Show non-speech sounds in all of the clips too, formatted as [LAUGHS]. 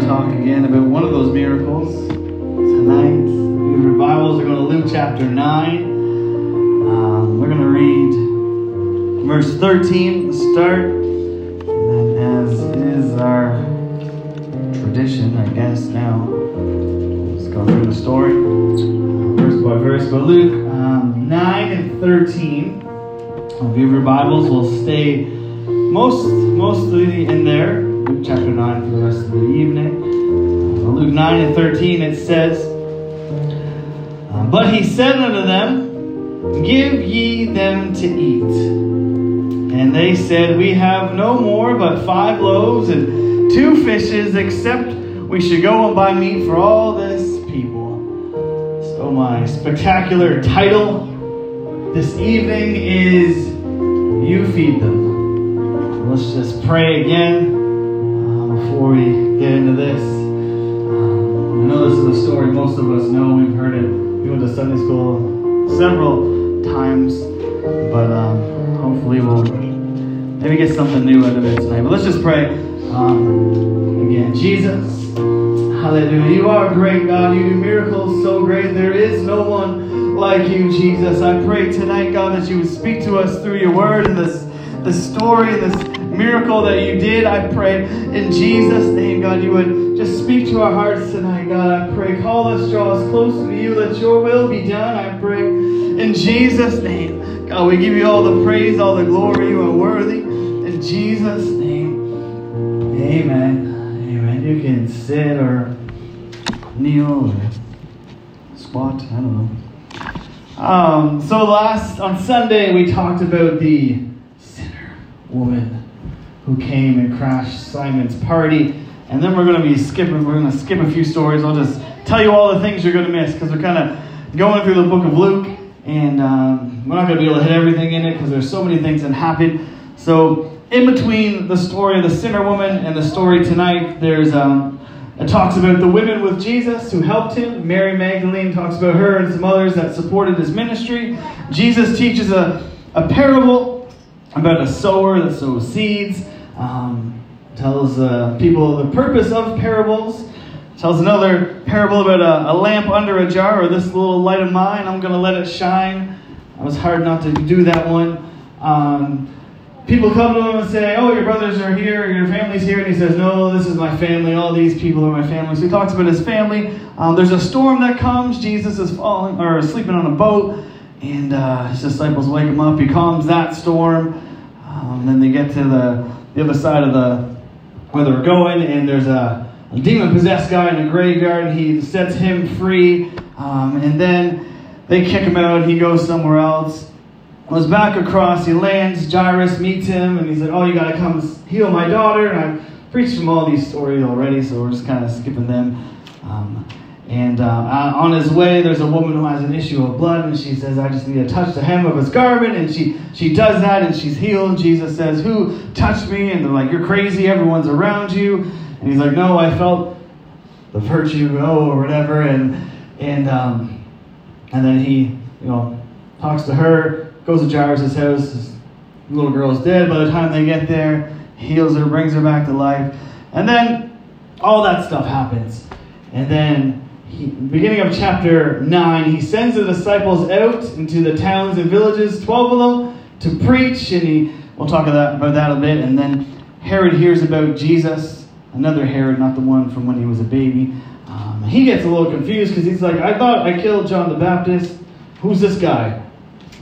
to talk again about one of those miracles tonight. Your Bibles are going to Luke chapter 9. Um, we're going to read verse 13 to start. And then, as is our tradition, I guess, now, let's go through the story verse by verse. But Luke um, 9 and 13. If you have your Bibles, will stay most mostly in there. Luke chapter 9 for the rest of the evening. Uh, Luke 9 and 13 it says, uh, But he said unto them, Give ye them to eat. And they said, We have no more but five loaves and two fishes, except we should go and buy meat for all this people. So, my spectacular title this evening is You Feed Them. Let's just pray again before we get into this. Um, I know this is a story most of us know. We've heard it. We went to Sunday school several times, but um, hopefully we'll maybe get something new out of it tonight. But let's just pray um, again. Jesus, hallelujah. You are great, God. You do miracles so great. There is no one like you, Jesus. I pray tonight, God, that you would speak to us through your word and this, this story and this miracle that you did. I pray in Jesus' name, God, you would just speak to our hearts tonight, God. I pray, call us, draw us closer to you. Let your will be done. I pray in Jesus' name. God, we give you all the praise, all the glory. You are worthy. In Jesus' name, amen. Amen. You can sit or kneel or squat. I don't know. Um, so last on Sunday we talked about the sinner woman who came and crashed Simon's party, and then we're going to be skipping. We're going to skip a few stories. I'll just tell you all the things you're going to miss because we're kind of going through the book of Luke, and um, we're not going to be able to hit everything in it because there's so many things that happen. So in between the story of the sinner woman and the story tonight, there's um, it talks about the women with Jesus who helped him. Mary Magdalene talks about her and some others that supported his ministry. Jesus teaches a, a parable about a sower that sows seeds. Um, tells uh, people the purpose of parables. Tells another parable about a, a lamp under a jar, or this little light of mine, I'm going to let it shine. It was hard not to do that one. Um, people come to him and say, Oh, your brothers are here, your family's here. And he says, No, this is my family. All these people are my family. So he talks about his family. Um, there's a storm that comes. Jesus is falling or sleeping on a boat. And uh, his disciples wake him up. He calms that storm. Um, then they get to the, the other side of the where they're going, and there's a, a demon possessed guy in a graveyard. He sets him free. Um, and then they kick him out. He goes somewhere else was back across. He lands. Jairus meets him, and he's like, "Oh, you got to come heal my daughter." And I've preached from all these stories already, so we're just kind of skipping them. Um, and uh, on his way, there's a woman who has an issue of blood, and she says, "I just need to touch the hem of his garment." And she she does that, and she's healed. Jesus says, "Who touched me?" And they're like, "You're crazy. Everyone's around you." And he's like, "No, I felt the virtue go or whatever." And and um, and then he you know talks to her goes to Jairus' house. His little girl is dead. By the time they get there, heals her, brings her back to life. And then all that stuff happens. And then, he, beginning of chapter 9, he sends the disciples out into the towns and villages, 12 of them, to preach. And he, we'll talk about that, about that a bit. And then Herod hears about Jesus, another Herod, not the one from when he was a baby. Um, he gets a little confused because he's like, I thought I killed John the Baptist. Who's this guy?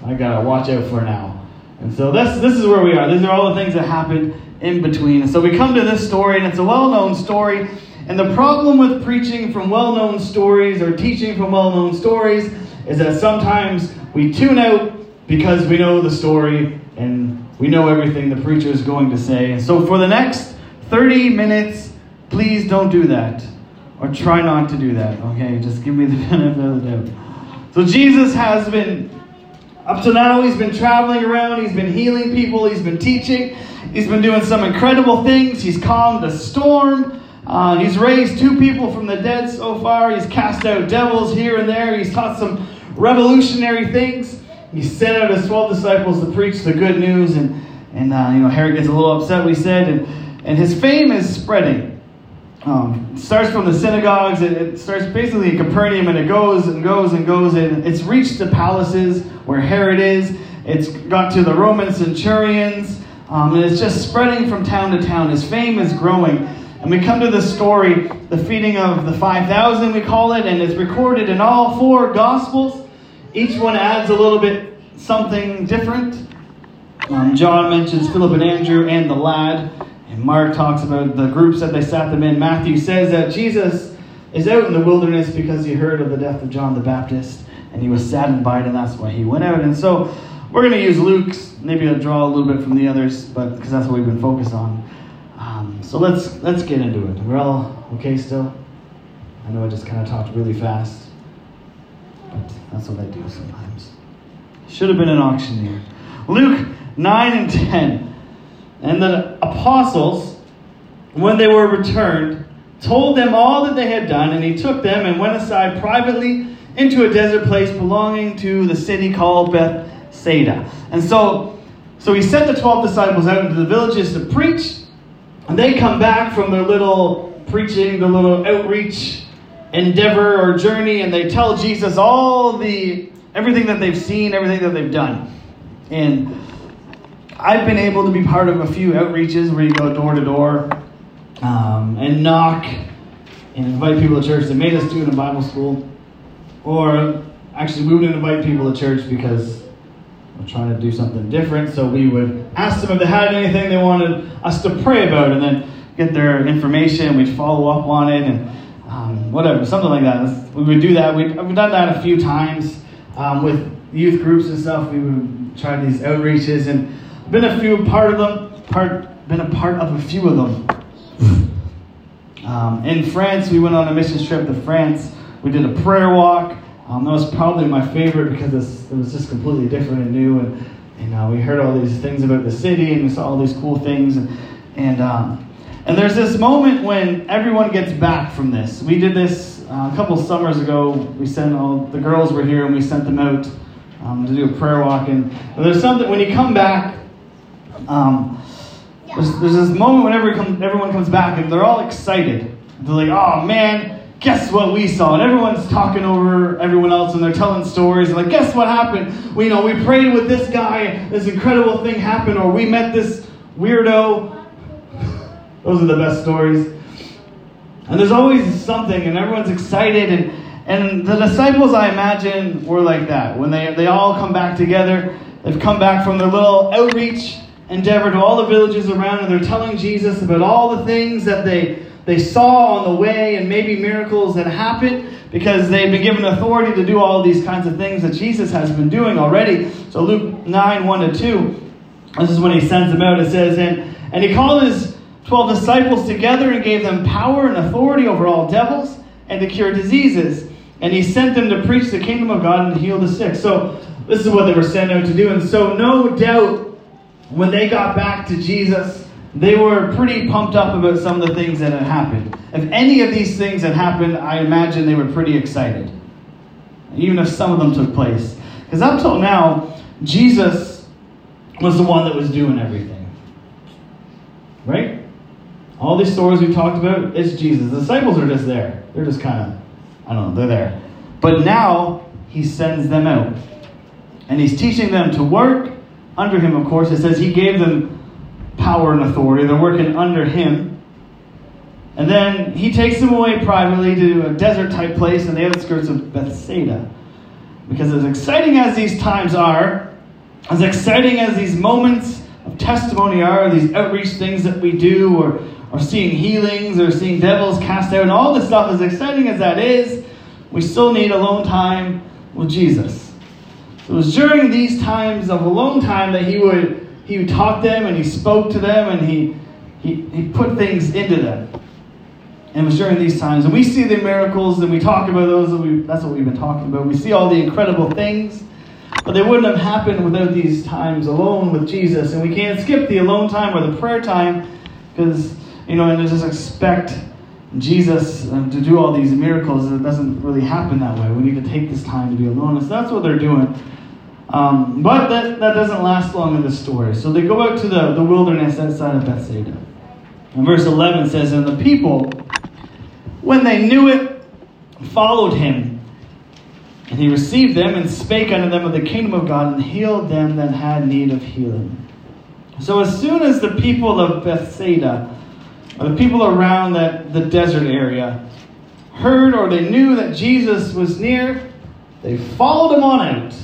I gotta watch out for now. And so this this is where we are. These are all the things that happened in between. And so we come to this story, and it's a well-known story. And the problem with preaching from well-known stories or teaching from well-known stories is that sometimes we tune out because we know the story and we know everything the preacher is going to say. And so for the next 30 minutes, please don't do that. Or try not to do that, okay? Just give me the [LAUGHS] benefit of the doubt. So Jesus has been up to now, he's been traveling around, he's been healing people, he's been teaching, he's been doing some incredible things. He's calmed a storm, uh, he's raised two people from the dead so far, he's cast out devils here and there, he's taught some revolutionary things. He sent out his 12 disciples to preach the good news, and, and uh, you know, Herod gets a little upset, we said, and, and his fame is spreading. um, it starts from the synagogues. It, it starts basically in Capernaum, and it goes and goes and goes, and it's reached the palaces where Herod is. It's got to the Roman centurions, um, and it's just spreading from town to town. His fame is growing. And we come to the story, the feeding of the 5,000, we call it, and it's recorded in all four Gospels. Each one adds a little bit something different. Um, John mentions Philip and Andrew and the lad. And Mark talks about the groups that they sat them in. Matthew says that Jesus is out in the wilderness because he heard of the death of John the Baptist and he was saddened by it, and that's why he went out. And so we're going to use Luke's. Maybe I'll draw a little bit from the others, but because that's what we've been focused on. So let's let's get into it. We're all okay still. I know I just kind of talked really fast, but that's what I do sometimes. Should have been an auctioneer. Luke nine and ten. And the apostles, when they were returned, told them all that they had done, and he took them and went aside privately into a desert place belonging to the city called Bethsaida. And so, so he sent the 12 disciples out into the villages to preach, and they come back from their little preaching, their little outreach endeavor or journey, and they tell Jesus all the everything that they've seen, everything that they've done. And I've been able to be part of a few outreaches where you go door to door um, and knock and invite people to church. They made us do it in Bible school. Or actually, we would invite people to church because trying to do something different. So we would ask them if they had anything they wanted us to pray about and then get their information. We'd follow up on it and um, whatever, something like that. We would do that. we have done that a few times um, with youth groups and stuff. We would try these outreaches and been a few part of them, part been a part of a few of them. Um, in France, we went on a mission trip to France. We did a prayer walk. Um, that was probably my favorite because it was just completely different and new. And, and uh, we heard all these things about the city and we saw all these cool things. And, and, um, and there's this moment when everyone gets back from this. We did this uh, a couple summers ago. We sent all the girls were here and we sent them out um, to do a prayer walk. And there's something when you come back um, there's, there's, this moment whenever everyone comes back and they're all excited. They're like, oh man, guess what we saw? And everyone's talking over everyone else and they're telling stories. And like, guess what happened? We you know we prayed with this guy, this incredible thing happened, or we met this weirdo. Those are the best stories. And there's always something, and everyone's excited. And, and the disciples, I imagine, were like that. When they, they all come back together, they've come back from their little outreach endeavor to all the villages around, and they're telling Jesus about all the things that they, they saw on the way and maybe miracles that happened because they've been given authority to do all these kinds of things that Jesus has been doing already. So, Luke 9 1 to 2, this is when he sends them out. It says, And, and he called his 12 disciples together and gave them power and authority over all devils and to cure diseases. And he sent them to preach the kingdom of God and to heal the sick. So, this is what they were sent out to do. And so, no doubt, when they got back to Jesus, they were pretty pumped up about some of the things that had happened. If any of these things had happened, I imagine they were pretty excited, even if some of them took place. Because up till now, Jesus was the one that was doing everything. Right? All these stories we talked about, it's Jesus. The disciples are just there. They're just kind of, I don't know, they're there. But now, he sends them out. And he's teaching them to work under him, of course. It says he gave them power and authority. They're working under him. And then he takes them away privately to a desert type place in the outskirts of Bethsaida. Because as exciting as these times are, as exciting as these moments of testimony are, these outreach things that we do, or, or seeing healings, or seeing devils cast out, and all this stuff, as exciting as that is, we still need alone time with Jesus. So it was during these times of alone time that he would he talk them and he spoke to them and he he, he put things into them. And it was during these times. And we see the miracles and we talk about those. We, that's what we've been talking about. We see all the incredible things. But they wouldn't have happened without these times alone with Jesus. And we can't skip the alone time or the prayer time because, you know, and just expect Jesus uh, to do all these miracles. It doesn't really happen that way. We need to take this time to be alone. And so that's what they're doing. Um, but that, that doesn't last long in the story. So they go out to the, the wilderness outside of Bethsaida. And verse 11 says, And the people when they knew it, followed him. And he received them and spake unto them of the kingdom of God and healed them that had need of healing. So as soon as the people of Bethsaida, or the people around that the desert area, heard or they knew that Jesus was near, they followed him on out.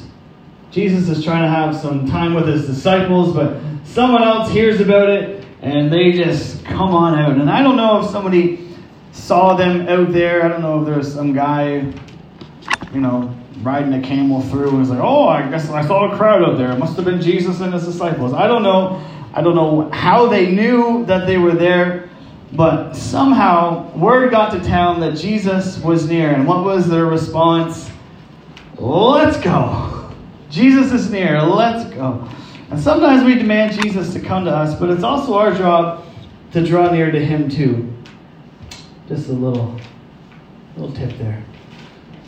Jesus is trying to have some time with his disciples, but someone else hears about it and they just come on out. And I don't know if somebody saw them out there. I don't know if there's some guy, you know, riding a camel through and was like, oh, I guess I saw a crowd out there. It must have been Jesus and his disciples. I don't know. I don't know how they knew that they were there, but somehow word got to town that Jesus was near. And what was their response? Let's go. Jesus is near. Let's go. And sometimes we demand Jesus to come to us, but it's also our job to draw near to him too. Just a little little tip there.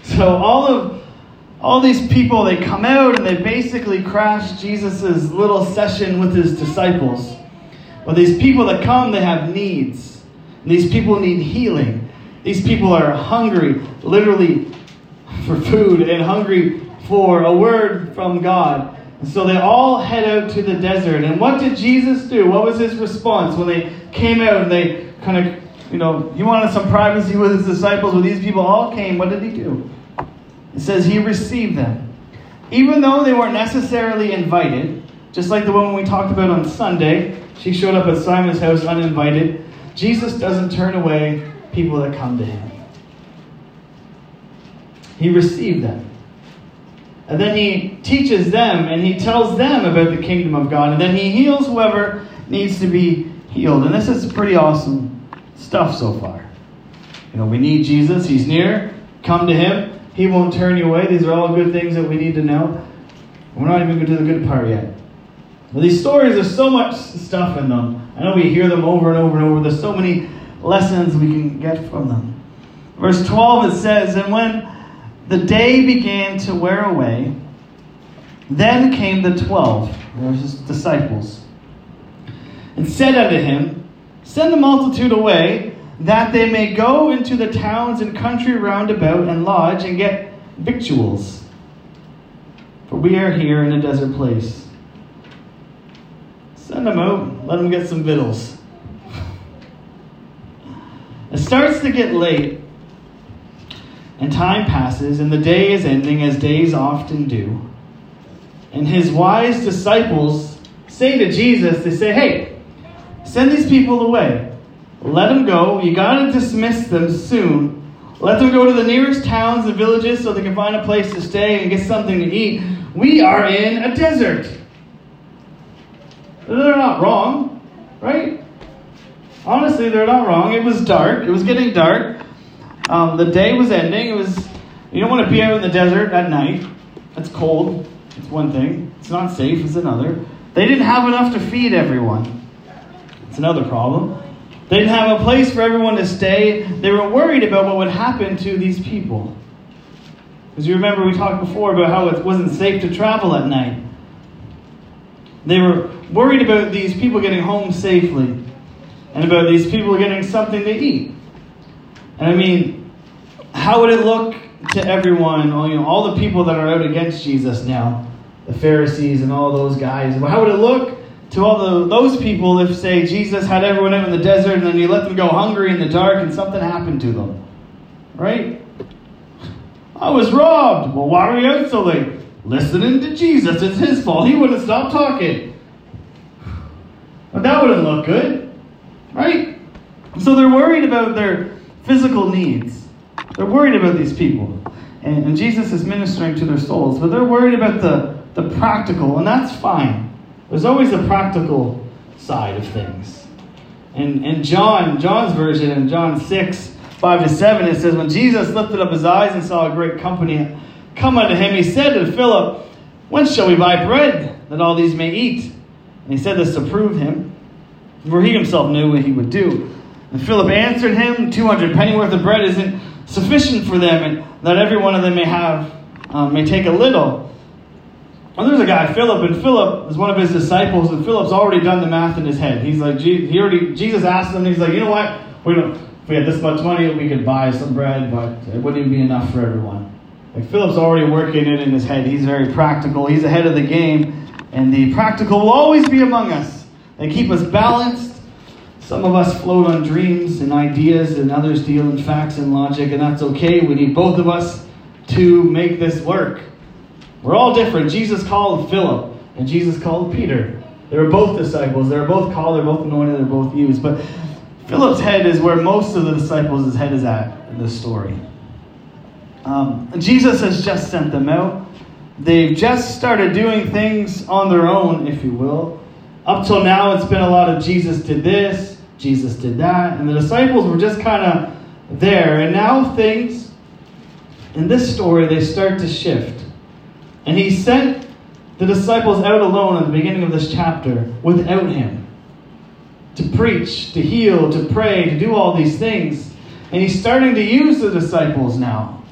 So all of all these people they come out and they basically crash Jesus' little session with his disciples. But these people that come, they have needs. And these people need healing. These people are hungry, literally for food and hungry for a word from God. And so they all head out to the desert. And what did Jesus do? What was his response when they came out and they kind of, you know, he wanted some privacy with his disciples, when these people all came? What did he do? It says he received them. Even though they weren't necessarily invited, just like the woman we talked about on Sunday, she showed up at Simon's house uninvited. Jesus doesn't turn away people that come to him. He received them. And then he teaches them and he tells them about the kingdom of God. And then he heals whoever needs to be healed. And this is pretty awesome stuff so far. You know, we need Jesus. He's near. Come to him. He won't turn you away. These are all good things that we need to know. We're not even going to the good part yet. But these stories, there's so much stuff in them. I know we hear them over and over and over. There's so many lessons we can get from them. Verse 12 it says, And when the day began to wear away, then came the twelve, there's his disciples, and said unto him, Send the multitude away, that they may go into the towns and country round about and lodge and get victuals. For we are here in a desert place. Send them out, let them get some victuals. [LAUGHS] It starts to get late, and time passes, and the day is ending, as days often do. And his wise disciples say to Jesus, they say, Hey, send these people away. Let them go. You got to dismiss them soon. Let them go to the nearest towns and villages so they can find a place to stay and get something to eat. We are in a desert. They're not wrong, right? Honestly, they're not wrong. It was dark. It was getting dark. Um, the day was ending. It was. You don't want to be out in the desert at night. It's cold. It's one thing. It's not safe. It's another. They didn't have enough to feed everyone. It's another problem. They didn't have a place for everyone to stay. They were worried about what would happen to these people. Because you remember we talked before about how it wasn't safe to travel at night. They were worried about these people getting home safely and about these people getting something to eat. And I mean, how would it look to everyone, all, you know, all the people that are out against Jesus now, the Pharisees and all those guys? How would it look to all the, those people if, say, Jesus had everyone out in the desert and then he let them go hungry in the dark and something happened to them? Right? I was robbed. Well, why were you out so late? Listening to Jesus. It's his fault. He wouldn't stop talking. But that wouldn't look good. Right? So they're worried about their physical needs. They're worried about these people. And, and Jesus is ministering to their souls. But they're worried about the, the practical, and that's fine. There's always a practical side of things. And in John, John's version, in John 6, 5 to 7, it says, When Jesus lifted up his eyes and saw a great company come unto him, he said to Philip, When shall we buy bread that all these may eat? And he said this to prove him, for he himself knew what he would do. And Philip answered him, 200 pennyworth of bread isn't sufficient for them, and that every one of them may have, um, may take a little. And there's a guy, Philip, and Philip is one of his disciples, and Philip's already done the math in his head. He's like, he already, Jesus asked him, he's like, you know what? We're gonna, if we had this much money, we could buy some bread, but it wouldn't even be enough for everyone. Like Philip's already working it in his head. He's very practical. He's ahead of the game, and the practical will always be among us. They keep us balanced. Some of us float on dreams and ideas, and others deal in facts and logic, and that's okay. We need both of us to make this work. We're all different. Jesus called Philip, and Jesus called Peter. They were both disciples. They were both called. They're both anointed. They're both used. But Philip's head is where most of the disciples' head is at in this story. Um, Jesus has just sent them out. They've just started doing things on their own, if you will. Up till now, it's been a lot of Jesus did this, Jesus did that, and the disciples were just kind of there. And now things in this story they start to shift. And he sent the disciples out alone at the beginning of this chapter without him to preach, to heal, to pray, to do all these things. And he's starting to use the disciples now.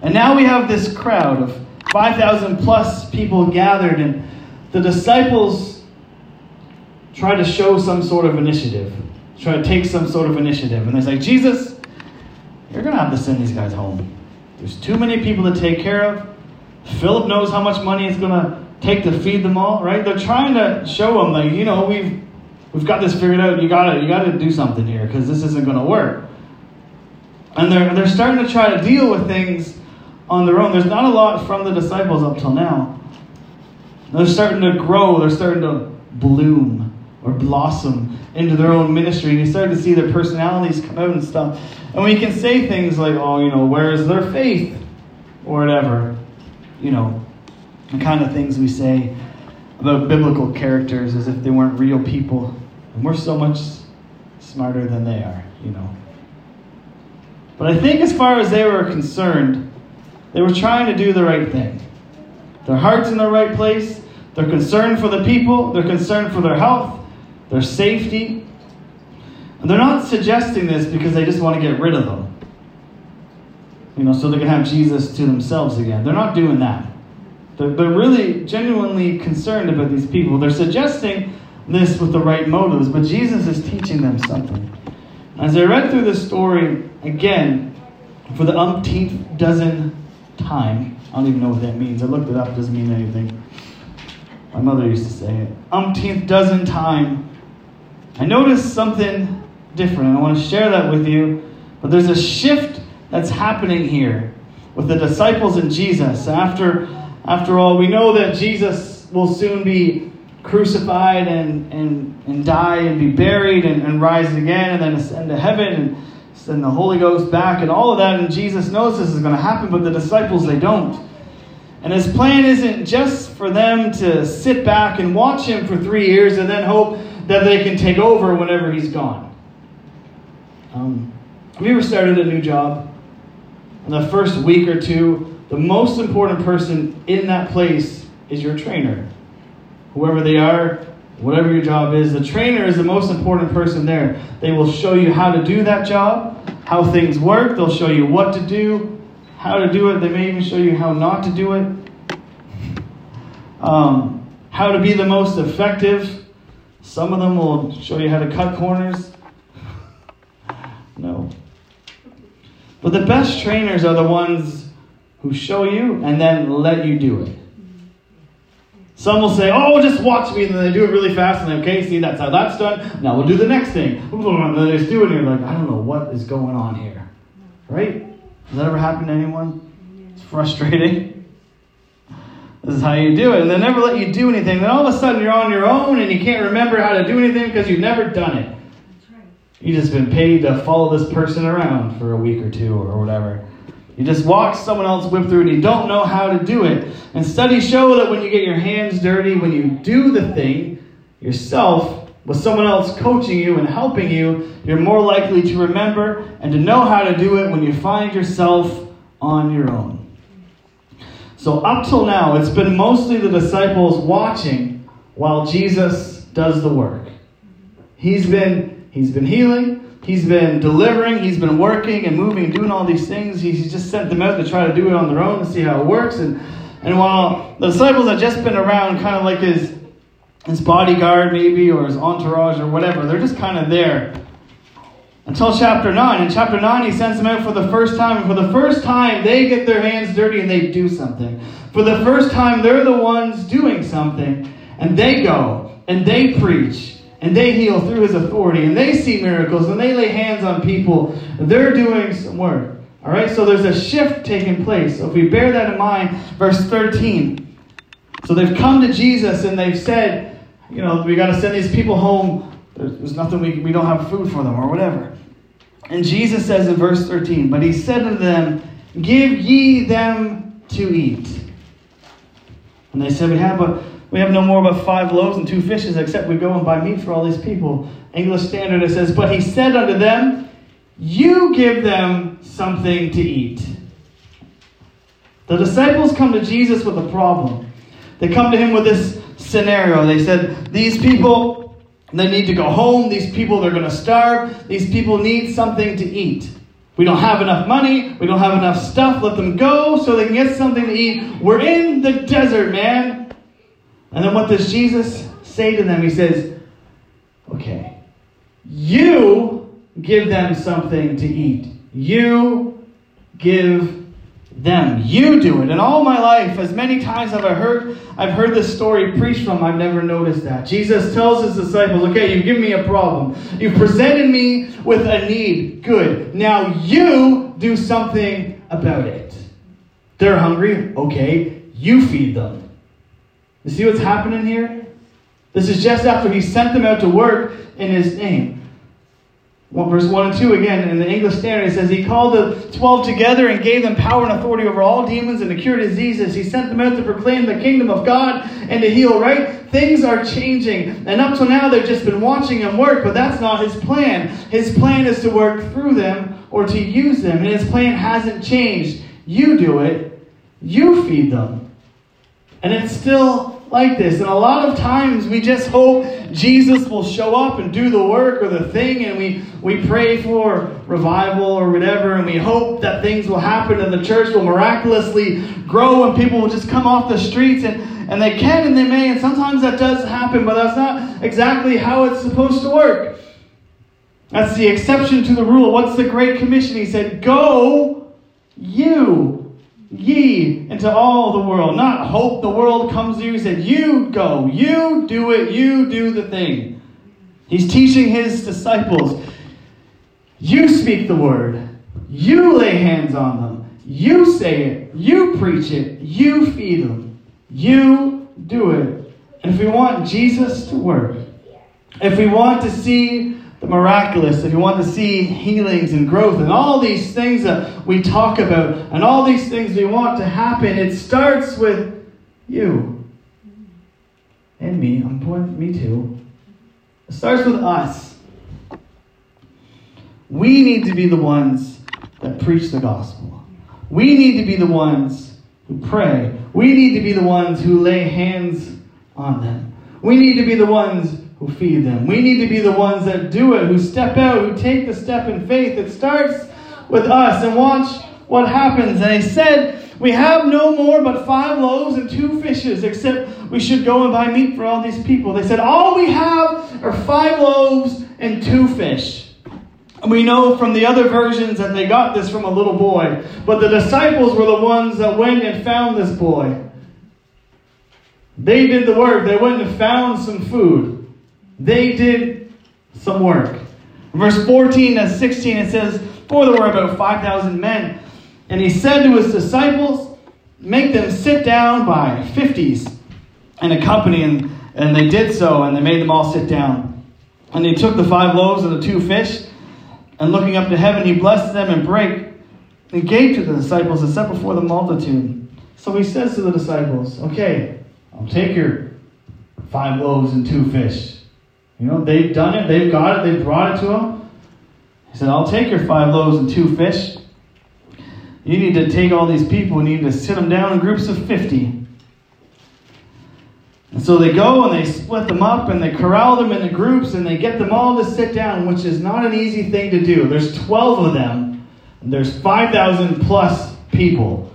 And now we have this crowd of 5,000 plus people gathered, and the disciples try to show some sort of initiative, try to take some sort of initiative. And they're like, Jesus, you're going to have to send these guys home. There's too many people to take care of. Philip knows how much money it's going to take to feed them all, right? They're trying to show them, like, you know, we've we've got this figured out. You gotta you gotta do something here because this isn't going to work. And they're they're starting to try to deal with things on their own. There's not a lot from the disciples up till now. They're starting to grow, they're starting to bloom or blossom into their own ministry. And you start to see their personalities come out and stuff. And we can say things like, oh, you know, where is their faith? Or whatever. You know, the kind of things we say about biblical characters as if they weren't real people. And we're so much smarter than they are, you know. But I think as far as they were concerned, they were trying to do the right thing. Their heart's in the right place. They're concerned for the people. They're concerned for their health, their safety. And they're not suggesting this because they just want to get rid of them. You know, so they can have Jesus to themselves again. They're not doing that. They're, they're really genuinely concerned about these people. They're suggesting this with the right motives, but Jesus is teaching them something. As I read through this story again, for the umpteenth dozen time. I don't even know what that means. I looked it up, it doesn't mean anything. My mother used to say it. Umpteenth dozen time. I noticed something different, I want to share that with you. But there's a shift that's happening here with the disciples and Jesus. After, after all, we know that Jesus will soon be crucified and, and, and die and be buried and, and rise again and then ascend to heaven. And, send the Holy Ghost back and all of that. And Jesus knows this is going to happen, but the disciples, they don't. And his plan isn't just for them to sit back and watch him for three years and then hope that they can take over whenever he's gone. Um, have you ever started a new job? In the first week or two, the most important person in that place is your trainer. Whoever they are, whatever your job is, the trainer is the most important person there. They will show you how to do that job, how things work, they'll show you what to do, how to do it, they may even show you how not to do it, um, how to be the most effective. Some of them will show you how to cut corners. no. But the best trainers are the ones who show you and then let you do it. Some will say, oh, just watch me, and then they do it really fast, and then, okay, see, that's how that's done. Now we'll do the next thing. [LAUGHS] And then they just do it, and you're like, I don't know what is going on here. Right? Has that ever happened to anyone? It's frustrating. This is how you do it. And they never let you do anything. Then all of a sudden you're on your own and you can't remember how to do anything because you've never done it. You've just been paid to follow this person around for a week or two or whatever. You just watch someone else whip through and you don't know how to do it. And studies show that when you get your hands dirty, when you do the thing yourself, with someone else coaching you and helping you, you're more likely to remember and to know how to do it when you find yourself on your own. So, up till now, it's been mostly the disciples watching while Jesus does the work. He's been, he's been healing, He's been delivering, he's been working and moving and doing all these things. He's just sent them out to try to do it on their own and see how it works. And, and while the disciples have just been around, kind of like his, his bodyguard, maybe, or his entourage, or whatever, they're just kind of there. Until chapter 9. In chapter 9, he sends them out for the first time. And for the first time, they get their hands dirty and they do something. For the first time, they're the ones doing something. And they go and they preach and they heal through his authority and they see miracles and they lay hands on people. They're doing some work. All right, so there's a shift taking place. So if we bear that in mind, verse 13. So they've come to Jesus and they've said, you know, we got to send these people home. There's nothing we, we don't have food for them or whatever. And Jesus says in verse 13, But he said unto them, Give ye them to eat. And they said, We have but we have no more but five loaves and two fishes, except we go and buy meat for all these people. English Standard it says, But he said unto them, You give them something to eat. The disciples come to Jesus with a problem. They come to him with this scenario. They said, These people they need to go home. These people, they're going to starve. These people need something to eat. We don't have enough money. We don't have enough stuff. Let them go so they can get something to eat. We're in the desert, man. And then what does Jesus say to them? He says, Okay, you give them something to eat. You give them. You do it. In all my life, as many times have I heard, I've heard this story preached from, I've never noticed that. Jesus tells his disciples, okay, you've given me a problem. You've presented me with a need. Good. Now you do something about it. They're hungry. Okay, you feed them. You see what's happening here? This is just after he sent them out to work in his name. Well, verse 1 and 2 again in the English Standard, it says, He called the twelve together and gave them power and authority over all demons and to cure diseases. He sent them out to proclaim the kingdom of God and to heal, right? Things are changing. And up till now, they've just been watching Him work, but that's not His plan. His plan is to work through them or to use them. And His plan hasn't changed. You do it, you feed them. And it's still like this. And a lot of times we just hope Jesus will show up and do the work or the thing, and we, we pray for revival or whatever, and we hope that things will happen and the church will miraculously grow and people will just come off the streets and, and they can and they may, and sometimes that does happen, but that's not exactly how it's supposed to work. That's the exception to the rule. What's the Great Commission? He said, Go, you ye into all the world. Not hope the world comes to you. He said, You go, you do it, you do the thing. He's teaching his disciples. You speak the word, you lay hands on them, you say it, you preach it, you feed them, you do it. And if we want Jesus to work, if we want to see the miraculous, if you want to see healings and growth and all these things that we talk about and all these things we want to happen, it starts with you and me. I'm pointing me too. It starts with us. We need to be the ones that preach the gospel. We need to be the ones who pray. We need to be the ones who lay hands on them. We need to be the ones who feed them. We need to be the ones that do it, who step out, who take the step in faith. It starts with us and watch what happens. And he said, We have no more but five loaves and two fishes, except we should go and buy meat for all these people. They said, All we have are five loaves and two fish. And we know from the other versions that they got this from a little boy. But the disciples were the ones that went and found this boy. They did the work. They went and found some food. They did some work. Verse 14 to 16, it says, For there were about 5,000 men. And he said to his disciples, Make them sit down by fifties in a company. And, and they did so, and they made them all sit down. And he took the five loaves and the two fish, and looking up to heaven, he blessed them and brake, and gave to the disciples and set before the multitude. So he says to the disciples, Okay, I'll take your five loaves and two fish. You know, they've done it, they've got it, they brought it to him. He said, I'll take your five loaves and two fish. You need to take all these people, you need to sit them down in groups of 50. And so they go and they split them up and they corral them into groups and they get them all to sit down, which is not an easy thing to do. There's 12 of them, and there's 5,000 plus people.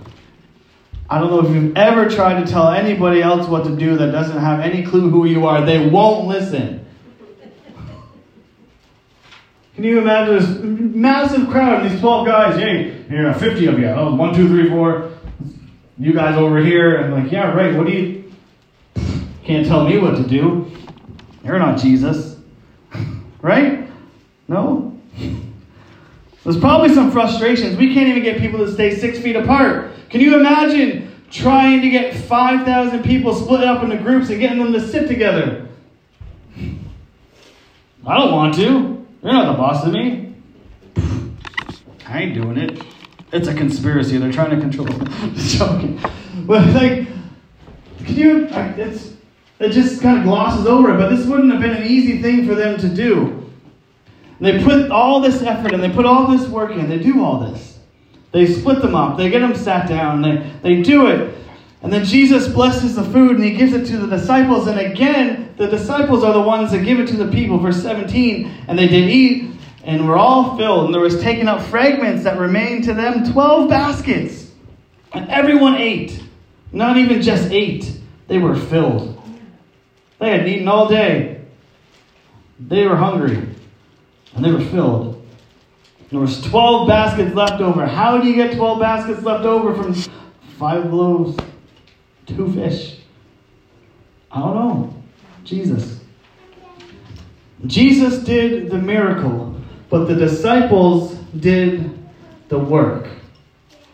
I don't know if you've ever tried to tell anybody else what to do that doesn't have any clue who you are. They won't listen. Can you imagine this massive crowd and these 12 guys? Hey, here are 50 of you. Oh, one, two, three, four. You guys over here. And like, yeah, right. What do you. Can't tell me what to do. You're not Jesus. [LAUGHS] right? No? There's probably some frustrations. We can't even get people to stay six feet apart. Can you imagine trying to get 5,000 people split up into groups and getting them to sit together? I don't want to. You're not the boss of me. I ain't doing it. It's a conspiracy. They're trying to control. Just joking. But like, can you? It's it just kind of glosses over it. But this wouldn't have been an easy thing for them to do. They put all this effort and they put all this work in. They do all this. They split them up. They get them sat down. They they do it. And then Jesus blesses the food and he gives it to the disciples. And again, the disciples are the ones that give it to the people. Verse 17. And they did eat and were all filled. And there was taken up fragments that remained to them 12 baskets. And everyone ate. Not even just ate, they were filled. They had eaten all day. They were hungry. And they were filled. There was 12 baskets left over. How do you get 12 baskets left over from five loaves? Two fish. I don't know. Jesus. Jesus did the miracle, but the disciples did the work.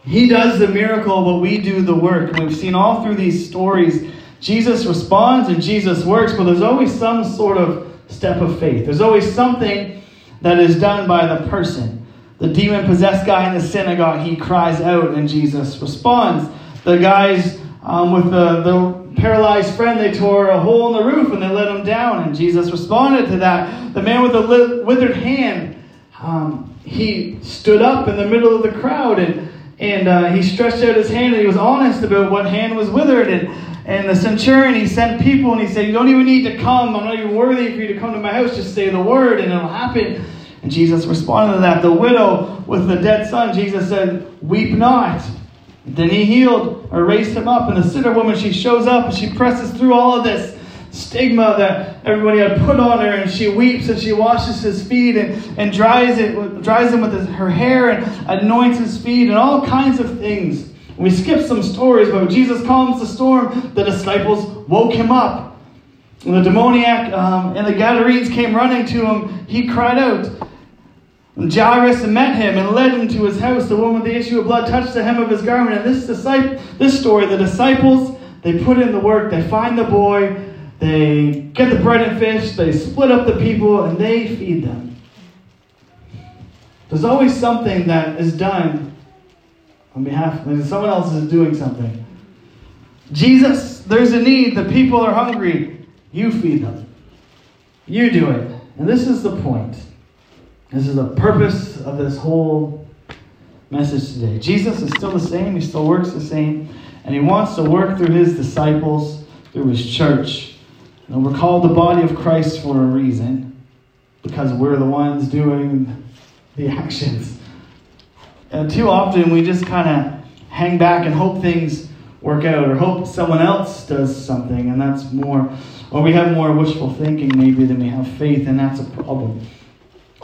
He does the miracle, but we do the work. And we've seen all through these stories, Jesus responds and Jesus works, but there's always some sort of step of faith. There's always something that is done by the person. The demon possessed guy in the synagogue, he cries out and Jesus responds. The guys um, with the, the paralyzed friend, they tore a hole in the roof and they let him down, and Jesus responded to that. The man with the withered hand, um, he stood up in the middle of the crowd and, and uh, he stretched out his hand and he was honest about what hand was withered. And, and the centurion, he sent people and he said, You don't even need to come. I'm not even worthy for you to come to my house. Just say the word and it'll happen. And Jesus responded to that. The widow with the dead son, Jesus said, Weep not. Then he healed or raised him up. And the sinner woman, she shows up and she presses through all of this stigma that everybody had put on her. And she weeps and she washes his feet and, and dries it dries them with his, her hair and anoints his feet and all kinds of things. We skip some stories but when Jesus calms the storm the disciples woke him up. When the demoniac um, and the Gadarenes came running to him. He cried out Jairus met him and led him to his house. The woman with the issue of blood touched the hem of his garment. And this disciple, this story, the disciples, they put in the work. They find the boy. They get the bread and fish. They split up the people and they feed them. There's always something that is done on behalf. of Someone else is doing something. Jesus, there's a need. The people are hungry. You feed them. You do it. And this is the point. This is the purpose of this whole message today. Jesus is still the same, he still works the same, and he wants to work through his disciples, through his church. And we're called the body of Christ for a reason, because we're the ones doing the [LAUGHS] actions. And too often we just kind of hang back and hope things work out or hope someone else does something, and that's more, or we have more wishful thinking maybe than we have faith, and that's a problem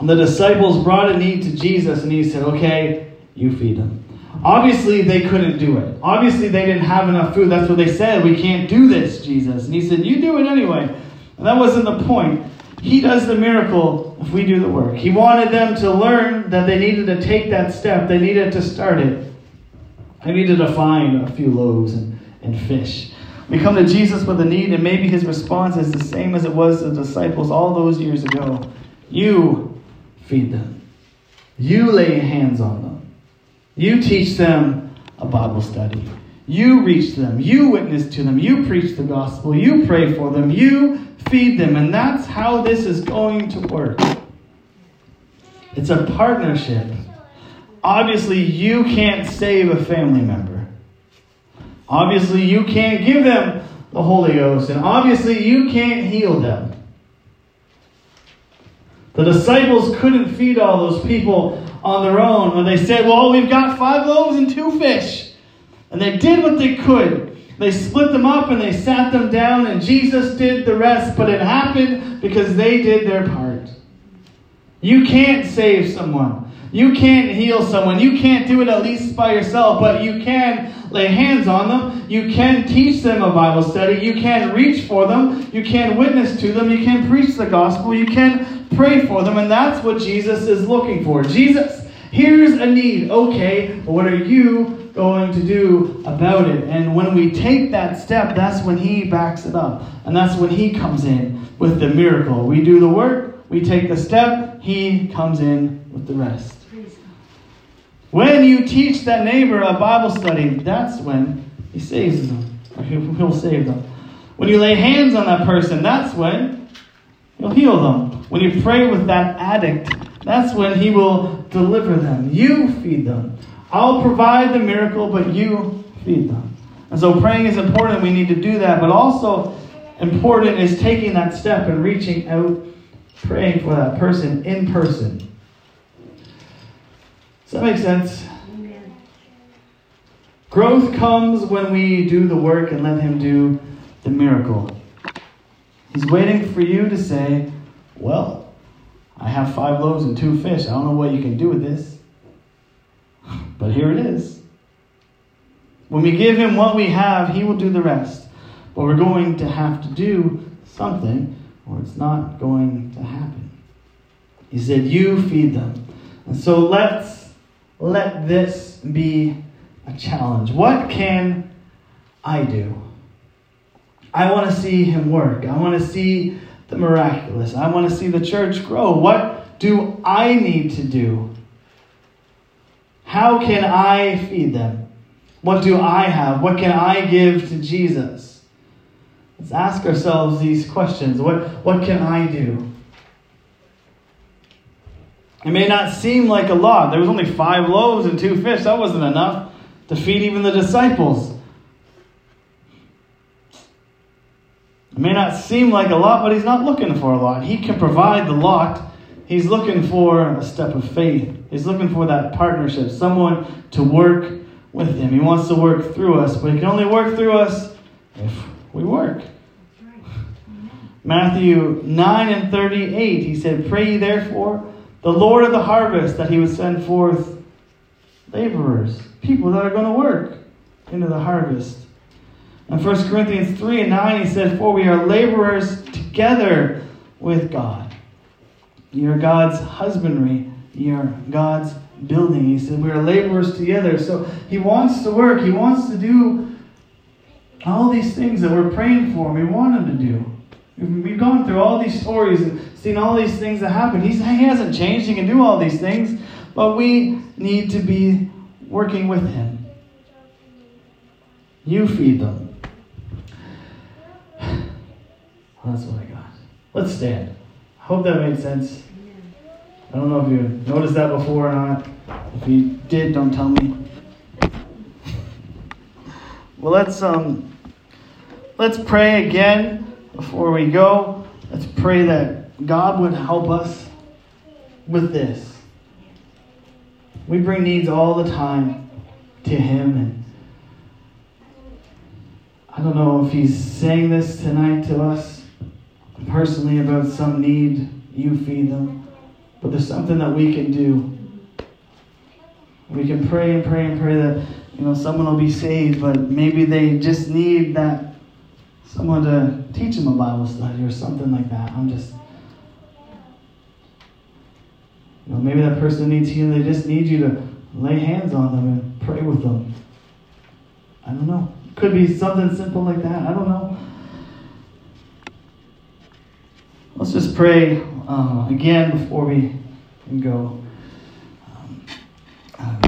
the disciples brought a need to Jesus, and he said, Okay, you feed them. Obviously, they couldn't do it. Obviously, they didn't have enough food. That's what they said. We can't do this, Jesus. And he said, You do it anyway. And that wasn't the point. He does the miracle if we do the work. He wanted them to learn that they needed to take that step, they needed to start it. They needed to find a few loaves and, and fish. We come to Jesus with a need, and maybe his response is the same as it was to the disciples all those years ago. You feed them. You lay hands on them. You teach them a Bible study. You reach them. You witness to them. You preach the gospel. You pray for them. You feed them. And that's how this is going to work. It's a partnership. Obviously, you can't save a family member. Obviously, you can't give them the Holy Ghost. And obviously, you can't heal them. The disciples couldn't feed all those people on their own when they said, Well, we've got five loaves and two fish. And they did what they could. They split them up and they sat them down, and Jesus did the rest, but it happened because they did their part. You can't save someone. You can't heal someone. You can't do it at least by yourself, but you can lay hands on them. You can teach them a Bible study. You can reach for them. You can witness to them. You can preach the gospel. You can pray for them. And that's what Jesus is looking for. Jesus, here's a need. Okay, but what are you going to do about it? And when we take that step, that's when He backs it up. And that's when He comes in with the miracle. We do the work, we take the step, He comes in with the rest. When you teach that neighbor a Bible study, that's when he saves them. He'll save them. When you lay hands on that person, that's when he'll heal them. When you pray with that addict, that's when he will deliver them. You feed them. I'll provide the miracle, but you feed them. And so praying is important. We need to do that. But also important is taking that step and reaching out, praying for that person in person. Does that make sense? Growth comes when we do the work and let Him do the miracle. He's waiting for you to say, Well, I have five loaves and two fish. I don't know what you can do with this. [SIGHS] But here it is. When we give Him what we have, He will do the rest. But we're going to have to do something, or it's not going to happen. He said, You feed them. And so let's let this be a challenge. What can I do? I want to see him work. I want to see the miraculous. I want to see the church grow. What do I need to do? How can I feed them? What do I have? What can I give to Jesus? Let's ask ourselves these questions. What, what can I do? It may not seem like a lot. There was only five loaves and two fish. That wasn't enough to feed even the disciples. It may not seem like a lot, but he's not looking for a lot. He can provide the lot. He's looking for a step of faith. He's looking for that partnership, someone to work with him. He wants to work through us, but he can only work through us if we work. Matthew 9 and 38, he said, Pray ye therefore the Lord of the harvest, that he would send forth laborers, people that are going to work into the harvest. In 1 Corinthians 3 and 9, he said, For we are laborers together with God. You're God's husbandry, you're God's building. He said, We are laborers together. So he wants to work, he wants to do all these things that we're praying for, we want him to do. We've gone through all these stories and seen all these things that happen. He's, he hasn't changed. He can do all these things. But we need to be working with him. You feed them. Well, that's what I got. Let's stand. I hope that made sense. I don't know if you noticed that before or not. If you did, don't tell me. Well, let's um, let's pray again before we go, let's pray that God would help us with this. We bring needs all the time to Him, and I don't know if He's saying this tonight to us personally about some need, you feed them, but there's something that we can do. We can pray and pray and pray that you know someone will be saved, but maybe they just need that someone to teach them a Bible study or something like that. I'm just, you know, maybe that person needs healing. They just need you to lay hands on them and pray with them. I don't know. Could be something simple like that. I don't know. Let's just pray uh, again before we go. Um, uh,